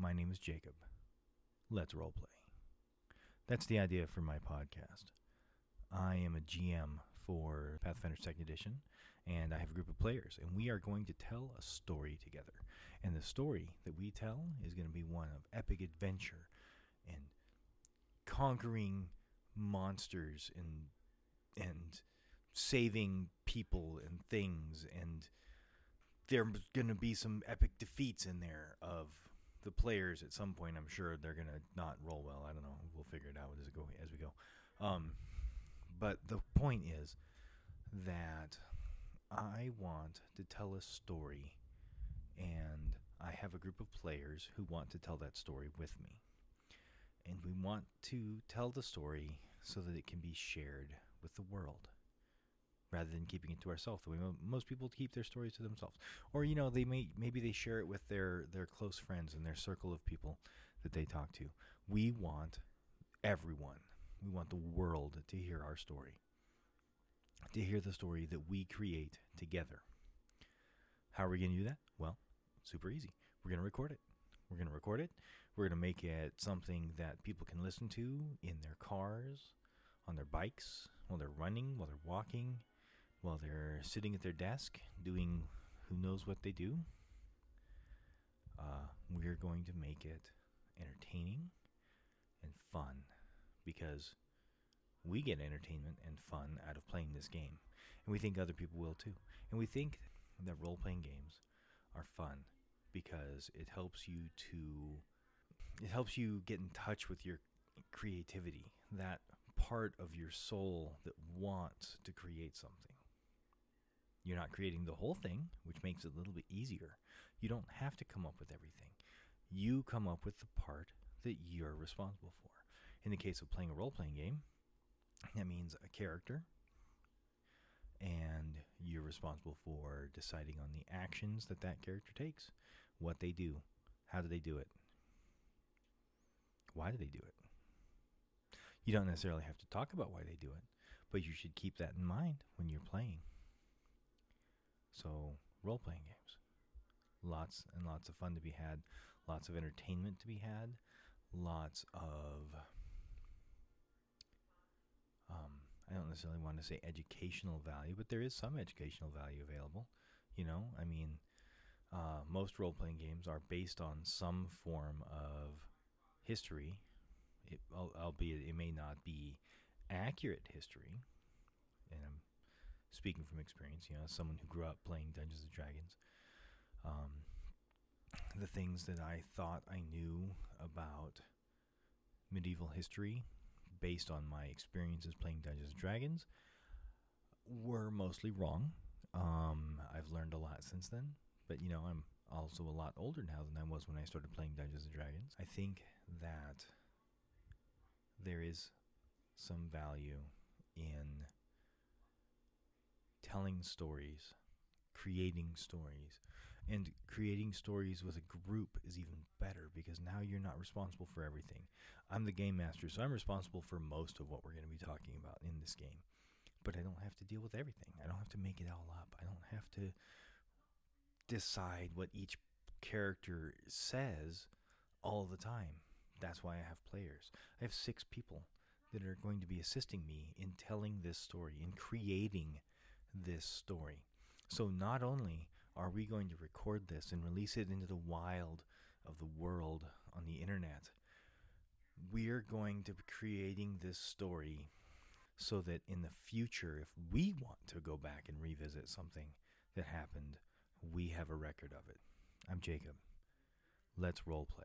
My name is Jacob. Let's roleplay. That's the idea for my podcast. I am a GM for Pathfinder 2nd Edition, and I have a group of players, and we are going to tell a story together. And the story that we tell is going to be one of epic adventure and conquering monsters and and saving people and things and there's going to be some epic defeats in there of the players at some point. I'm sure they're to not roll well. I don't know. We'll figure it out as, it go, as we go. Um, but the point is that I want to tell a story, and I have a group of players who want to tell that story with me. And we want to tell the story so that it can be shared with the world rather than keeping it to ourselves. The way most people keep their stories to themselves, or you know, they may maybe they share it with their their close friends and their circle of people that they talk to. We want everyone. We want the world to hear our story, to hear the story that we create together. How are we going to do that? Well, super easy. We're going to record it. We're going to record it. We're going to make it something that people can listen to in their cars, on their bikes, while they're running, while they're walking, while they're sitting at their desk doing who knows what they do. Uh, we're going to make it entertaining and fun because we get entertainment and fun out of playing this game. And we think other people will too. And we think that role playing games are fun because it helps you to it helps you get in touch with your creativity, that part of your soul that wants to create something. You're not creating the whole thing, which makes it a little bit easier. You don't have to come up with everything. You come up with the part that you're responsible for. In the case of playing a role playing game, that means a character, and you're responsible for deciding on the actions that that character takes, what they do, how do they do it, why do they do it. You don't necessarily have to talk about why they do it, but you should keep that in mind when you're playing. Role playing games. Lots and lots of fun to be had, lots of entertainment to be had, lots of. Um, I don't necessarily want to say educational value, but there is some educational value available. You know, I mean, uh, most role playing games are based on some form of history, it, albeit it may not be accurate history. And I'm speaking from experience, you know, as someone who grew up playing Dungeons and Dragons, um, the things that I thought I knew about medieval history based on my experiences playing Dungeons and Dragons were mostly wrong. Um, I've learned a lot since then, but you know, I'm also a lot older now than I was when I started playing Dungeons and Dragons. I think that there is some value in telling stories, creating stories. And creating stories with a group is even better because now you're not responsible for everything. I'm the game master, so I'm responsible for most of what we're going to be talking about in this game. But I don't have to deal with everything. I don't have to make it all up. I don't have to decide what each character says all the time. That's why I have players. I have six people that are going to be assisting me in telling this story, in creating this story. So not only are we going to record this and release it into the wild of the world on the internet, we're going to be creating this story so that in the future, if we want to go back and revisit something that happened, we have a record of it. I'm Jacob. Let's role play.